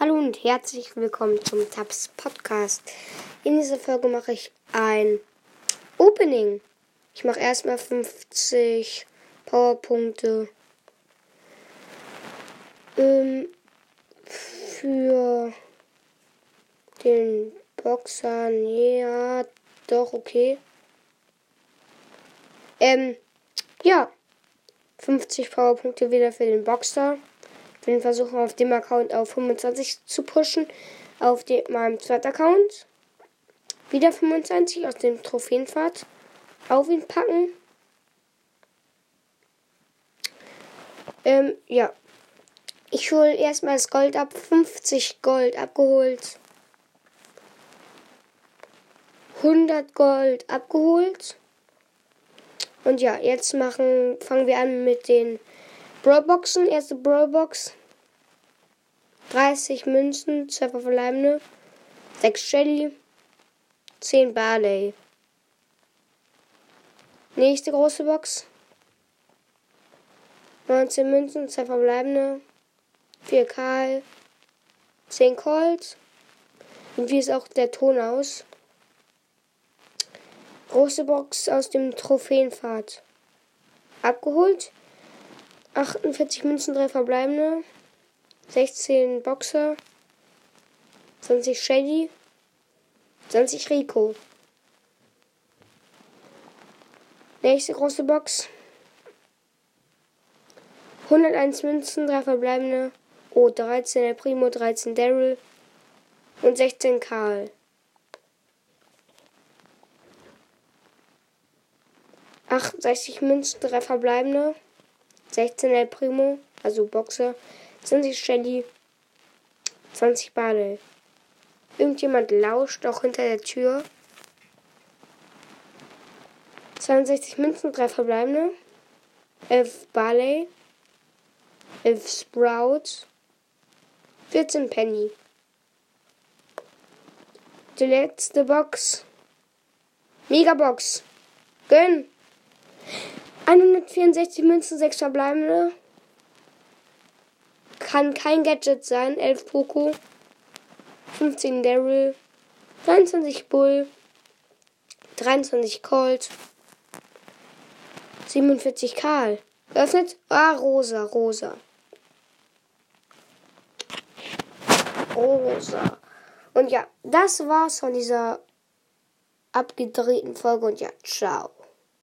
Hallo und herzlich willkommen zum Tabs Podcast. In dieser Folge mache ich ein Opening. Ich mache erstmal 50 Powerpunkte ähm, für den Boxer. Ja, doch, okay. Ähm, ja. 50 Powerpunkte wieder für den Boxer bin versuchen auf dem Account auf 25 zu pushen. Auf dem, meinem zweiten Account wieder 25 aus dem Trophäenfahrt auf ihn packen. Ähm, ja. Ich hole erstmal das Gold ab. 50 Gold abgeholt. 100 Gold abgeholt. Und ja, jetzt machen, fangen wir an mit den Brawlboxen. Erste Brawlbox. 30 Münzen, 2 verbleibende, 6 Shelly, 10 Barley. Nächste große Box. 19 Münzen, 2 verbleibende, 4 Karl, 10 Colt. Und wie ist auch der Ton aus? Große Box aus dem Trophäenpfad. Abgeholt. 48 Münzen, 3 verbleibende. 16 Boxer, 20 Shady, 20 Rico. Nächste große Box. 101 Münzen, 3 verbleibende. Oh, 13 El Primo, 13 Daryl und 16 Karl. 68 Münzen, 3 verbleibende. 16 El Primo, also Boxer, 20 Shelly, 20 Barley. Irgendjemand lauscht auch hinter der Tür. 62 Münzen, 3 verbleibende. 11 Barley. 11 Sprouts. 14 Penny. Die letzte Box. Megabox. Gönn. 164 Münzen, 6 verbleibende. Kann kein Gadget sein. 11 Poco. 15 Daryl. 23 Bull. 23 Colt. 47 Karl. Geöffnet. Ah, rosa, rosa. Rosa. Und ja, das war's von dieser abgedrehten Folge. Und ja, ciao.